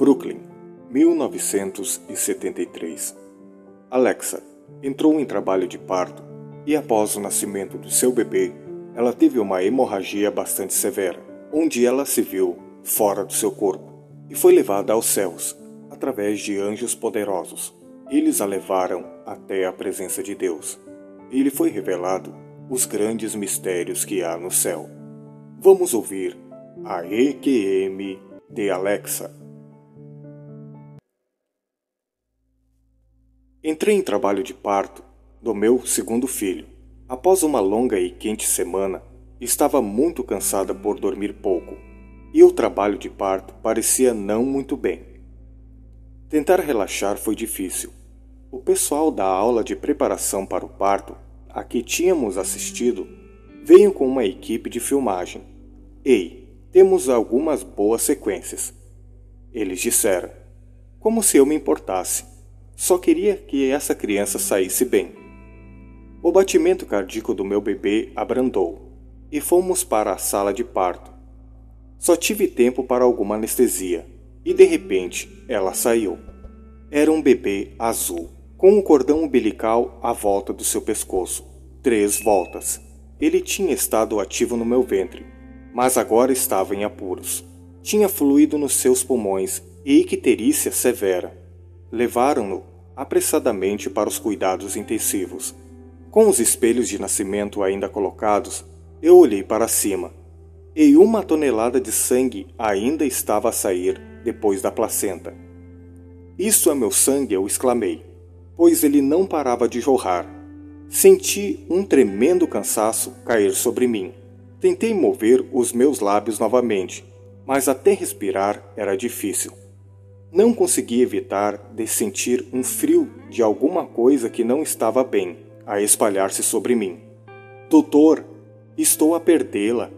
Brooklyn, 1973. Alexa entrou em trabalho de parto e, após o nascimento do seu bebê, ela teve uma hemorragia bastante severa, onde ela se viu fora do seu corpo e foi levada aos céus através de anjos poderosos. Eles a levaram até a presença de Deus. E lhe foi revelado os grandes mistérios que há no céu. Vamos ouvir a EQM de Alexa. Entrei em trabalho de parto do meu segundo filho. Após uma longa e quente semana, estava muito cansada por dormir pouco e o trabalho de parto parecia não muito bem. Tentar relaxar foi difícil. O pessoal da aula de preparação para o parto, a que tínhamos assistido, veio com uma equipe de filmagem. Ei, temos algumas boas sequências. Eles disseram, como se eu me importasse. Só queria que essa criança saísse bem. O batimento cardíaco do meu bebê abrandou e fomos para a sala de parto. Só tive tempo para alguma anestesia e de repente ela saiu. Era um bebê azul com um cordão umbilical à volta do seu pescoço. Três voltas. Ele tinha estado ativo no meu ventre, mas agora estava em apuros. Tinha fluído nos seus pulmões e icterícia severa. Levaram-no apressadamente para os cuidados intensivos. Com os espelhos de nascimento ainda colocados, eu olhei para cima, e uma tonelada de sangue ainda estava a sair depois da placenta. Isso é meu sangue, eu exclamei pois ele não parava de jorrar. Senti um tremendo cansaço cair sobre mim. Tentei mover os meus lábios novamente, mas até respirar era difícil. Não consegui evitar de sentir um frio de alguma coisa que não estava bem a espalhar-se sobre mim. Doutor, estou a perdê-la.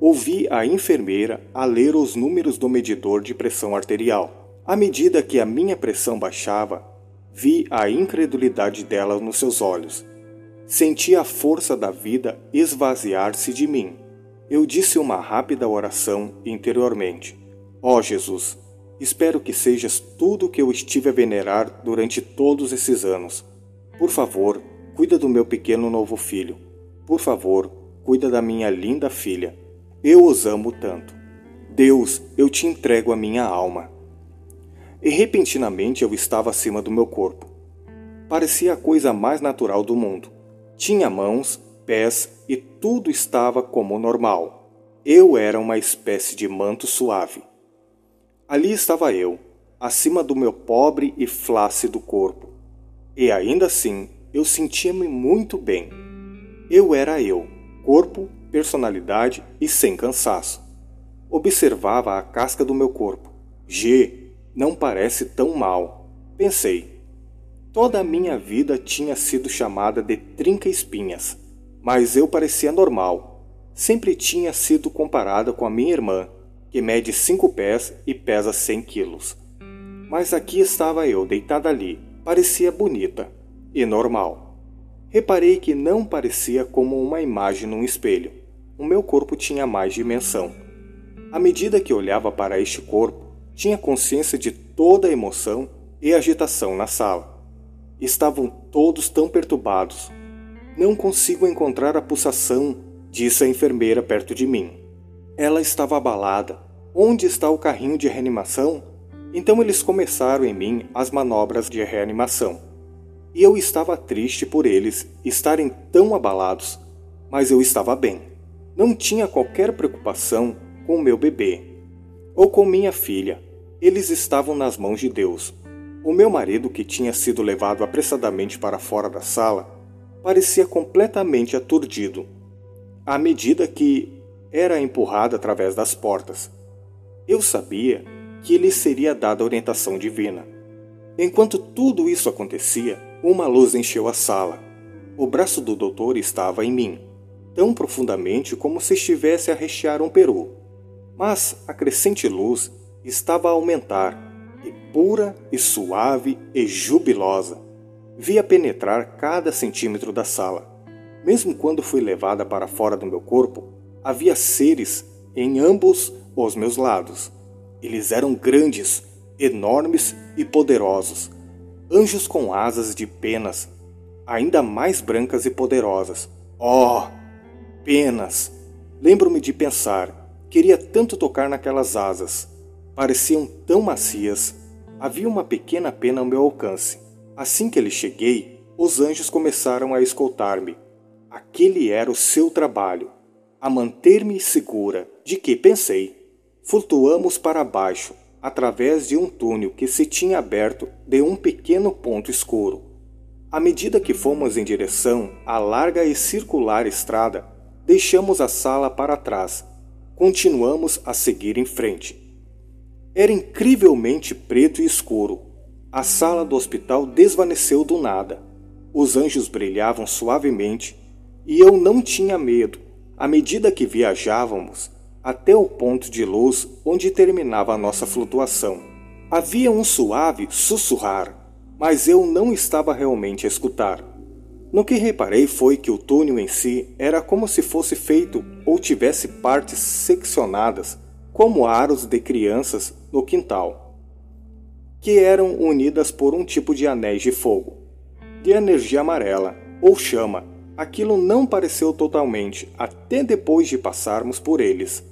Ouvi a enfermeira a ler os números do medidor de pressão arterial. À medida que a minha pressão baixava, Vi a incredulidade dela nos seus olhos. Senti a força da vida esvaziar-se de mim. Eu disse uma rápida oração interiormente. Ó oh, Jesus, espero que sejas tudo o que eu estive a venerar durante todos esses anos. Por favor, cuida do meu pequeno novo filho. Por favor, cuida da minha linda filha. Eu os amo tanto. Deus, eu te entrego a minha alma e repentinamente eu estava acima do meu corpo. Parecia a coisa mais natural do mundo. Tinha mãos, pés e tudo estava como normal. Eu era uma espécie de manto suave. Ali estava eu, acima do meu pobre e flácido corpo. E ainda assim, eu sentia-me muito bem. Eu era eu, corpo, personalidade e sem cansaço. Observava a casca do meu corpo. G, não parece tão mal. Pensei. Toda a minha vida tinha sido chamada de trinca-espinhas, mas eu parecia normal. Sempre tinha sido comparada com a minha irmã, que mede cinco pés e pesa cem quilos. Mas aqui estava eu, deitada ali, parecia bonita e normal. Reparei que não parecia como uma imagem num espelho. O meu corpo tinha mais dimensão. À medida que olhava para este corpo, tinha consciência de toda a emoção e agitação na sala. Estavam todos tão perturbados. Não consigo encontrar a pulsação, disse a enfermeira perto de mim. Ela estava abalada. Onde está o carrinho de reanimação? Então eles começaram em mim as manobras de reanimação. E eu estava triste por eles estarem tão abalados, mas eu estava bem. Não tinha qualquer preocupação com meu bebê ou com minha filha. Eles estavam nas mãos de Deus. O meu marido, que tinha sido levado apressadamente para fora da sala, parecia completamente aturdido, à medida que era empurrado através das portas. Eu sabia que lhe seria dada orientação divina. Enquanto tudo isso acontecia, uma luz encheu a sala. O braço do doutor estava em mim, tão profundamente como se estivesse a rechear um peru. Mas a crescente luz estava a aumentar, e pura e suave e jubilosa. Via penetrar cada centímetro da sala. Mesmo quando fui levada para fora do meu corpo, havia seres em ambos os meus lados. Eles eram grandes, enormes e poderosos, anjos com asas de penas, ainda mais brancas e poderosas. Oh, penas! Lembro-me de pensar, queria tanto tocar naquelas asas. Pareciam tão macias. Havia uma pequena pena ao meu alcance. Assim que lhe cheguei, os anjos começaram a escoltar-me. Aquele era o seu trabalho, a manter-me segura, de que pensei. Flutuamos para baixo, através de um túnel que se tinha aberto de um pequeno ponto escuro. À medida que fomos em direção à larga e circular estrada, deixamos a sala para trás. Continuamos a seguir em frente. Era incrivelmente preto e escuro. A sala do hospital desvaneceu do nada. Os anjos brilhavam suavemente e eu não tinha medo. À medida que viajávamos até o ponto de luz onde terminava a nossa flutuação, havia um suave sussurrar, mas eu não estava realmente a escutar. No que reparei foi que o túnel em si era como se fosse feito ou tivesse partes seccionadas, como aros de crianças no quintal, que eram unidas por um tipo de anéis de fogo, de energia amarela ou chama Aquilo não pareceu totalmente, até depois de passarmos por eles.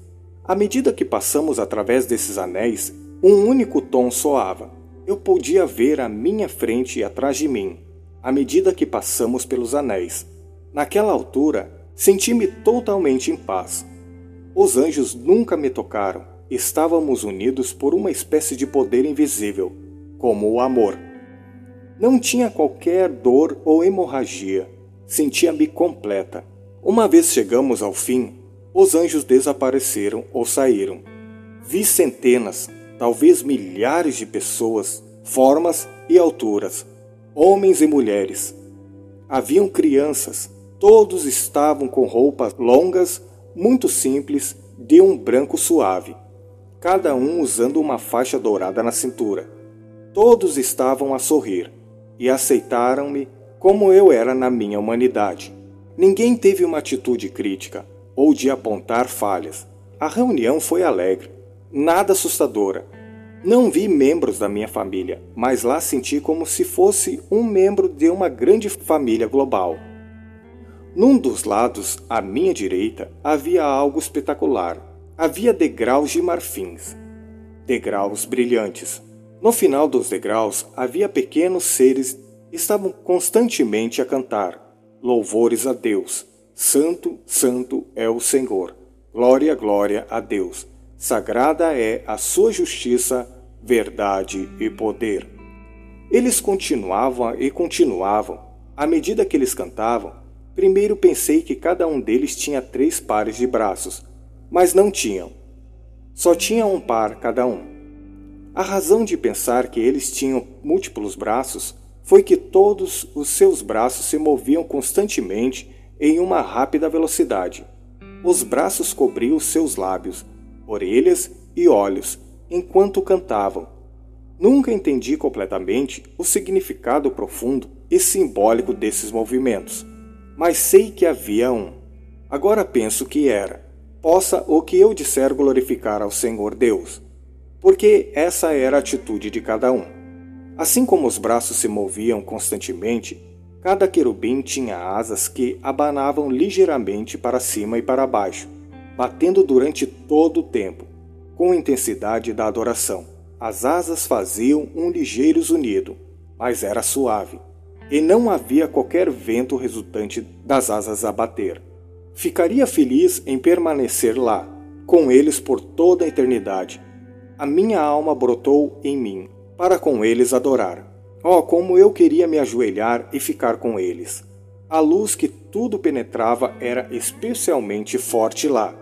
À medida que passamos através desses anéis, um único tom soava. Eu podia ver à minha frente e atrás de mim, à medida que passamos pelos anéis. Naquela altura, senti-me totalmente em paz. Os anjos nunca me tocaram. Estávamos unidos por uma espécie de poder invisível, como o amor. Não tinha qualquer dor ou hemorragia sentia-me completa. Uma vez chegamos ao fim, os anjos desapareceram ou saíram. Vi centenas, talvez milhares de pessoas, formas e alturas, homens e mulheres. Haviam crianças, todos estavam com roupas longas, muito simples, de um branco suave, cada um usando uma faixa dourada na cintura. Todos estavam a sorrir e aceitaram-me como eu era na minha humanidade. Ninguém teve uma atitude crítica ou de apontar falhas. A reunião foi alegre, nada assustadora. Não vi membros da minha família, mas lá senti como se fosse um membro de uma grande família global. Num dos lados, à minha direita, havia algo espetacular. Havia degraus de marfins, degraus brilhantes. No final dos degraus havia pequenos seres estavam constantemente a cantar louvores a Deus. Santo, santo é o Senhor. Glória, glória a Deus. Sagrada é a sua justiça, verdade e poder. Eles continuavam e continuavam. À medida que eles cantavam, primeiro pensei que cada um deles tinha três pares de braços, mas não tinham. Só tinha um par cada um. A razão de pensar que eles tinham múltiplos braços foi que todos os seus braços se moviam constantemente em uma rápida velocidade. Os braços cobriam seus lábios, orelhas e olhos enquanto cantavam. Nunca entendi completamente o significado profundo e simbólico desses movimentos, mas sei que havia um. Agora penso que era: possa o que eu disser glorificar ao Senhor Deus, porque essa era a atitude de cada um. Assim como os braços se moviam constantemente, cada querubim tinha asas que abanavam ligeiramente para cima e para baixo, batendo durante todo o tempo, com intensidade da adoração. As asas faziam um ligeiro zunido, mas era suave, e não havia qualquer vento resultante das asas a bater. Ficaria feliz em permanecer lá, com eles por toda a eternidade. A minha alma brotou em mim para com eles adorar. Oh, como eu queria me ajoelhar e ficar com eles! A luz que tudo penetrava era especialmente forte lá.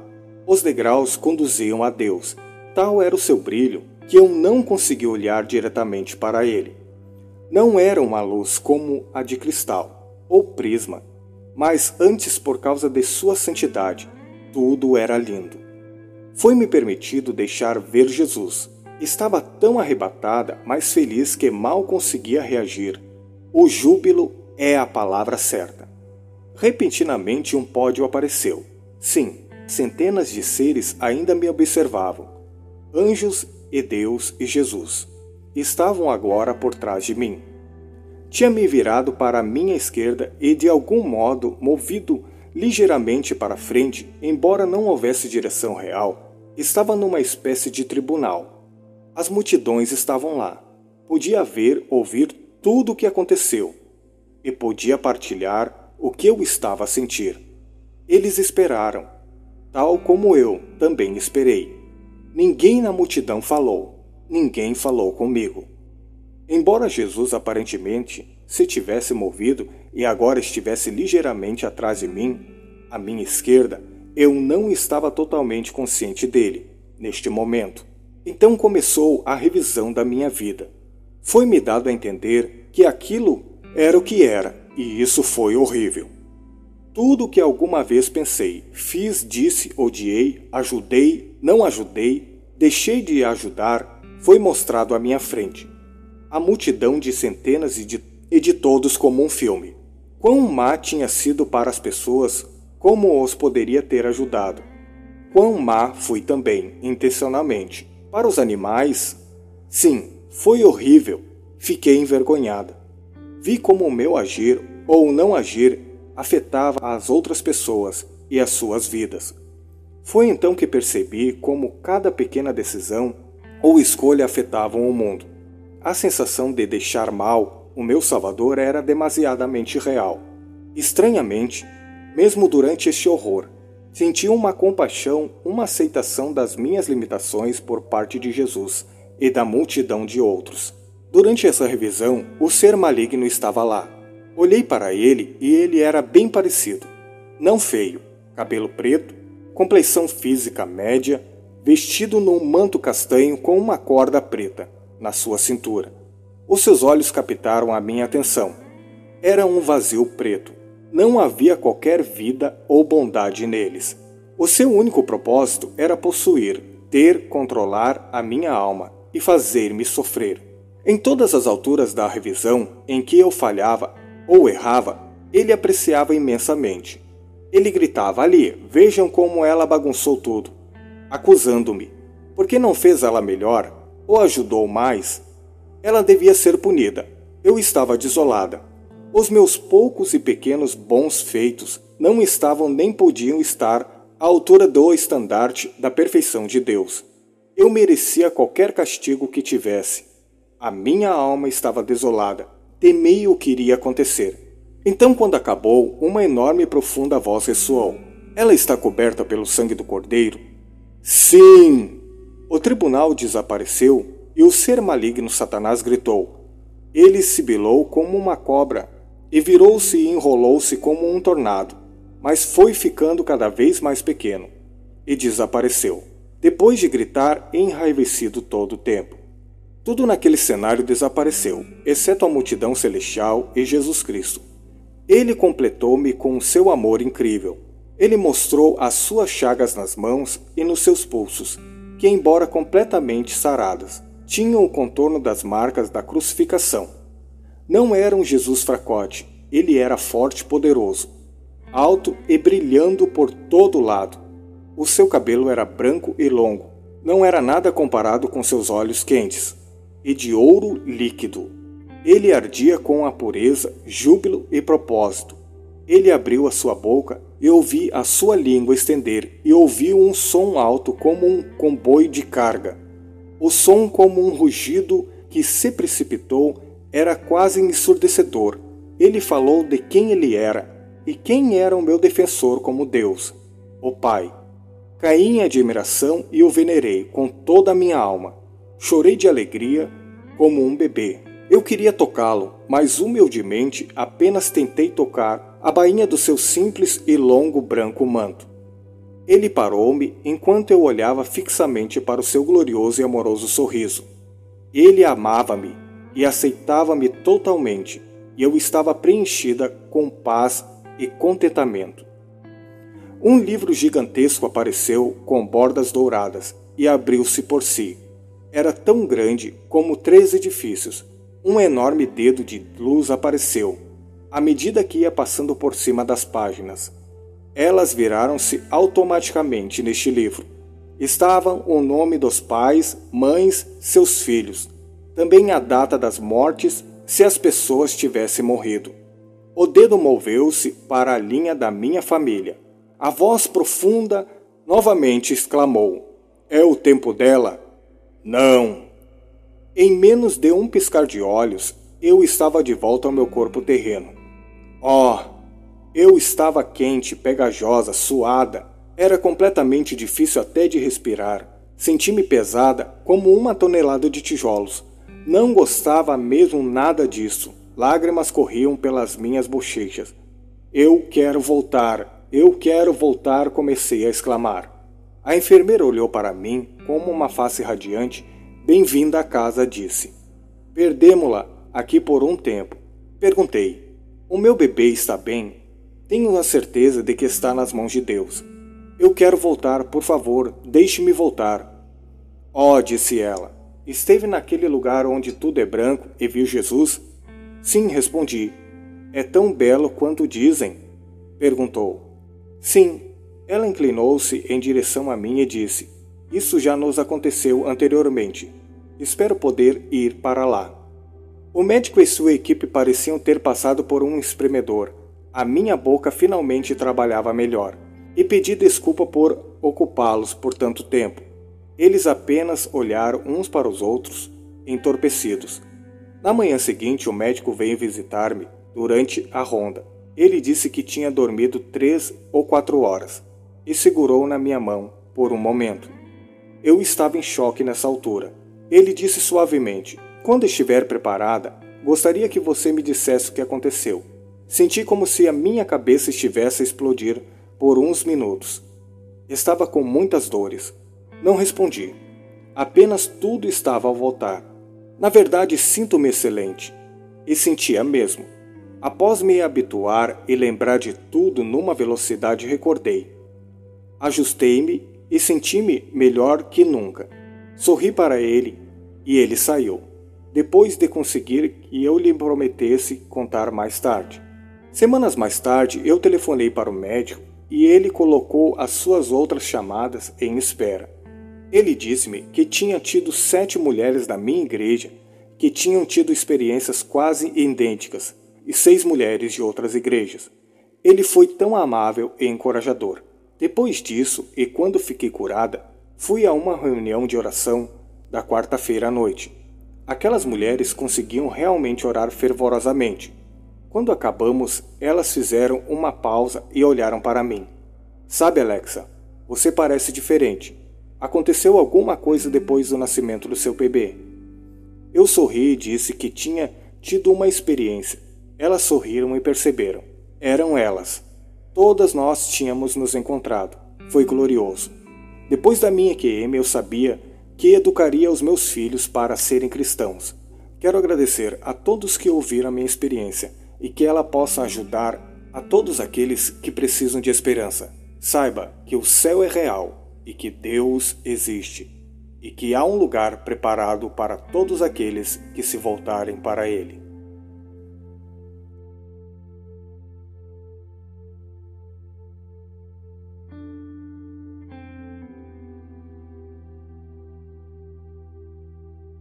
Os degraus conduziam a Deus. Tal era o seu brilho que eu não consegui olhar diretamente para ele. Não era uma luz como a de cristal ou prisma, mas antes por causa de sua santidade, tudo era lindo. Foi-me permitido deixar ver Jesus, Estava tão arrebatada, mas feliz que mal conseguia reagir. O júbilo é a palavra certa. Repentinamente um pódio apareceu. Sim, centenas de seres ainda me observavam. Anjos e Deus e Jesus. estavam agora por trás de mim. Tinha me virado para a minha esquerda e, de algum modo, movido ligeiramente para frente, embora não houvesse direção real, estava numa espécie de tribunal. As multidões estavam lá. Podia ver, ouvir tudo o que aconteceu e podia partilhar o que eu estava a sentir. Eles esperaram, tal como eu também esperei. Ninguém na multidão falou, ninguém falou comigo. Embora Jesus aparentemente se tivesse movido e agora estivesse ligeiramente atrás de mim, à minha esquerda, eu não estava totalmente consciente dele, neste momento. Então começou a revisão da minha vida. Foi-me dado a entender que aquilo era o que era, e isso foi horrível. Tudo o que alguma vez pensei, fiz, disse, odiei, ajudei, não ajudei, deixei de ajudar, foi mostrado à minha frente. A multidão de centenas e de, e de todos como um filme. Quão má tinha sido para as pessoas, como os poderia ter ajudado. Quão má fui também, intencionalmente. Para os animais, sim, foi horrível. Fiquei envergonhada. Vi como o meu agir ou não agir afetava as outras pessoas e as suas vidas. Foi então que percebi como cada pequena decisão ou escolha afetavam o mundo. A sensação de deixar mal o meu Salvador era demasiadamente real. Estranhamente, mesmo durante este horror, senti uma compaixão, uma aceitação das minhas limitações por parte de Jesus e da multidão de outros. Durante essa revisão, o ser maligno estava lá, Olhei para ele e ele era bem parecido. Não feio, cabelo preto, complexão física média, vestido num manto castanho com uma corda preta na sua cintura. Os seus olhos captaram a minha atenção. Era um vazio preto. Não havia qualquer vida ou bondade neles. O seu único propósito era possuir, ter, controlar a minha alma e fazer-me sofrer. Em todas as alturas da revisão em que eu falhava, ou errava, ele apreciava imensamente. Ele gritava ali: Vejam como ela bagunçou tudo, acusando-me. Por que não fez ela melhor? Ou ajudou mais? Ela devia ser punida. Eu estava desolada. Os meus poucos e pequenos bons feitos não estavam nem podiam estar à altura do estandarte da perfeição de Deus. Eu merecia qualquer castigo que tivesse. A minha alma estava desolada temei o que iria acontecer. Então, quando acabou, uma enorme e profunda voz ressoou. Ela está coberta pelo sangue do cordeiro? Sim! O tribunal desapareceu e o ser maligno Satanás gritou. Ele sibilou como uma cobra e virou-se e enrolou-se como um tornado, mas foi ficando cada vez mais pequeno e desapareceu, depois de gritar enraivecido todo o tempo. Tudo naquele cenário desapareceu, exceto a multidão celestial e Jesus Cristo. Ele completou-me com o seu amor incrível. Ele mostrou as suas chagas nas mãos e nos seus pulsos, que, embora completamente saradas, tinham o contorno das marcas da crucificação. Não era um Jesus fracote, ele era forte e poderoso, alto e brilhando por todo lado. O seu cabelo era branco e longo, não era nada comparado com seus olhos quentes e de ouro líquido. Ele ardia com a pureza, júbilo e propósito. Ele abriu a sua boca e ouvi a sua língua estender, e ouviu um som alto como um comboio de carga. O som, como um rugido que se precipitou, era quase ensurdecedor. Ele falou de quem ele era e quem era o meu defensor como Deus, o Pai. Caí em admiração e o venerei com toda a minha alma. Chorei de alegria como um bebê. Eu queria tocá-lo, mas humildemente apenas tentei tocar a bainha do seu simples e longo branco manto. Ele parou-me enquanto eu olhava fixamente para o seu glorioso e amoroso sorriso. Ele amava-me e aceitava-me totalmente, e eu estava preenchida com paz e contentamento. Um livro gigantesco apareceu com bordas douradas e abriu-se por si era tão grande como três edifícios. Um enorme dedo de luz apareceu, à medida que ia passando por cima das páginas. Elas viraram-se automaticamente neste livro. Estavam o nome dos pais, mães, seus filhos. Também a data das mortes se as pessoas tivessem morrido. O dedo moveu-se para a linha da minha família. A voz profunda novamente exclamou: É o tempo dela? Não! Em menos de um piscar de olhos, eu estava de volta ao meu corpo terreno. Oh! Eu estava quente, pegajosa, suada. Era completamente difícil até de respirar. Senti-me pesada como uma tonelada de tijolos. Não gostava mesmo nada disso. Lágrimas corriam pelas minhas bochechas. Eu quero voltar, eu quero voltar, comecei a exclamar. A enfermeira olhou para mim com uma face radiante. Bem-vinda à casa, disse. Perdemo-la aqui por um tempo. Perguntei: O meu bebê está bem? Tenho a certeza de que está nas mãos de Deus. Eu quero voltar, por favor, deixe-me voltar. Oh, disse ela. Esteve naquele lugar onde tudo é branco e viu Jesus? Sim, respondi. É tão belo quanto dizem? Perguntou. Sim. Ela inclinou-se em direção a mim e disse: Isso já nos aconteceu anteriormente. Espero poder ir para lá. O médico e sua equipe pareciam ter passado por um espremedor. A minha boca finalmente trabalhava melhor. E pedi desculpa por ocupá-los por tanto tempo. Eles apenas olharam uns para os outros, entorpecidos. Na manhã seguinte, o médico veio visitar-me durante a ronda. Ele disse que tinha dormido três ou quatro horas e segurou na minha mão por um momento. Eu estava em choque nessa altura. Ele disse suavemente: Quando estiver preparada, gostaria que você me dissesse o que aconteceu. Senti como se a minha cabeça estivesse a explodir por uns minutos. Estava com muitas dores, não respondi. Apenas tudo estava ao voltar. Na verdade, sinto-me excelente. E sentia mesmo. Após me habituar e lembrar de tudo numa velocidade, recordei. Ajustei-me e senti-me melhor que nunca. Sorri para ele e ele saiu, depois de conseguir que eu lhe prometesse contar mais tarde. Semanas mais tarde, eu telefonei para o médico e ele colocou as suas outras chamadas em espera. Ele disse-me que tinha tido sete mulheres da minha igreja que tinham tido experiências quase idênticas e seis mulheres de outras igrejas. Ele foi tão amável e encorajador. Depois disso, e quando fiquei curada, fui a uma reunião de oração da quarta-feira à noite. Aquelas mulheres conseguiam realmente orar fervorosamente. Quando acabamos, elas fizeram uma pausa e olharam para mim. Sabe, Alexa, você parece diferente. Aconteceu alguma coisa depois do nascimento do seu bebê? Eu sorri e disse que tinha tido uma experiência. Elas sorriram e perceberam. Eram elas. Todas nós tínhamos nos encontrado. Foi glorioso. Depois da minha QM, eu sabia que educaria os meus filhos para serem cristãos. Quero agradecer a todos que ouviram a minha experiência e que ela possa ajudar a todos aqueles que precisam de esperança. Saiba que o céu é real e que Deus existe, e que há um lugar preparado para todos aqueles que se voltarem para Ele.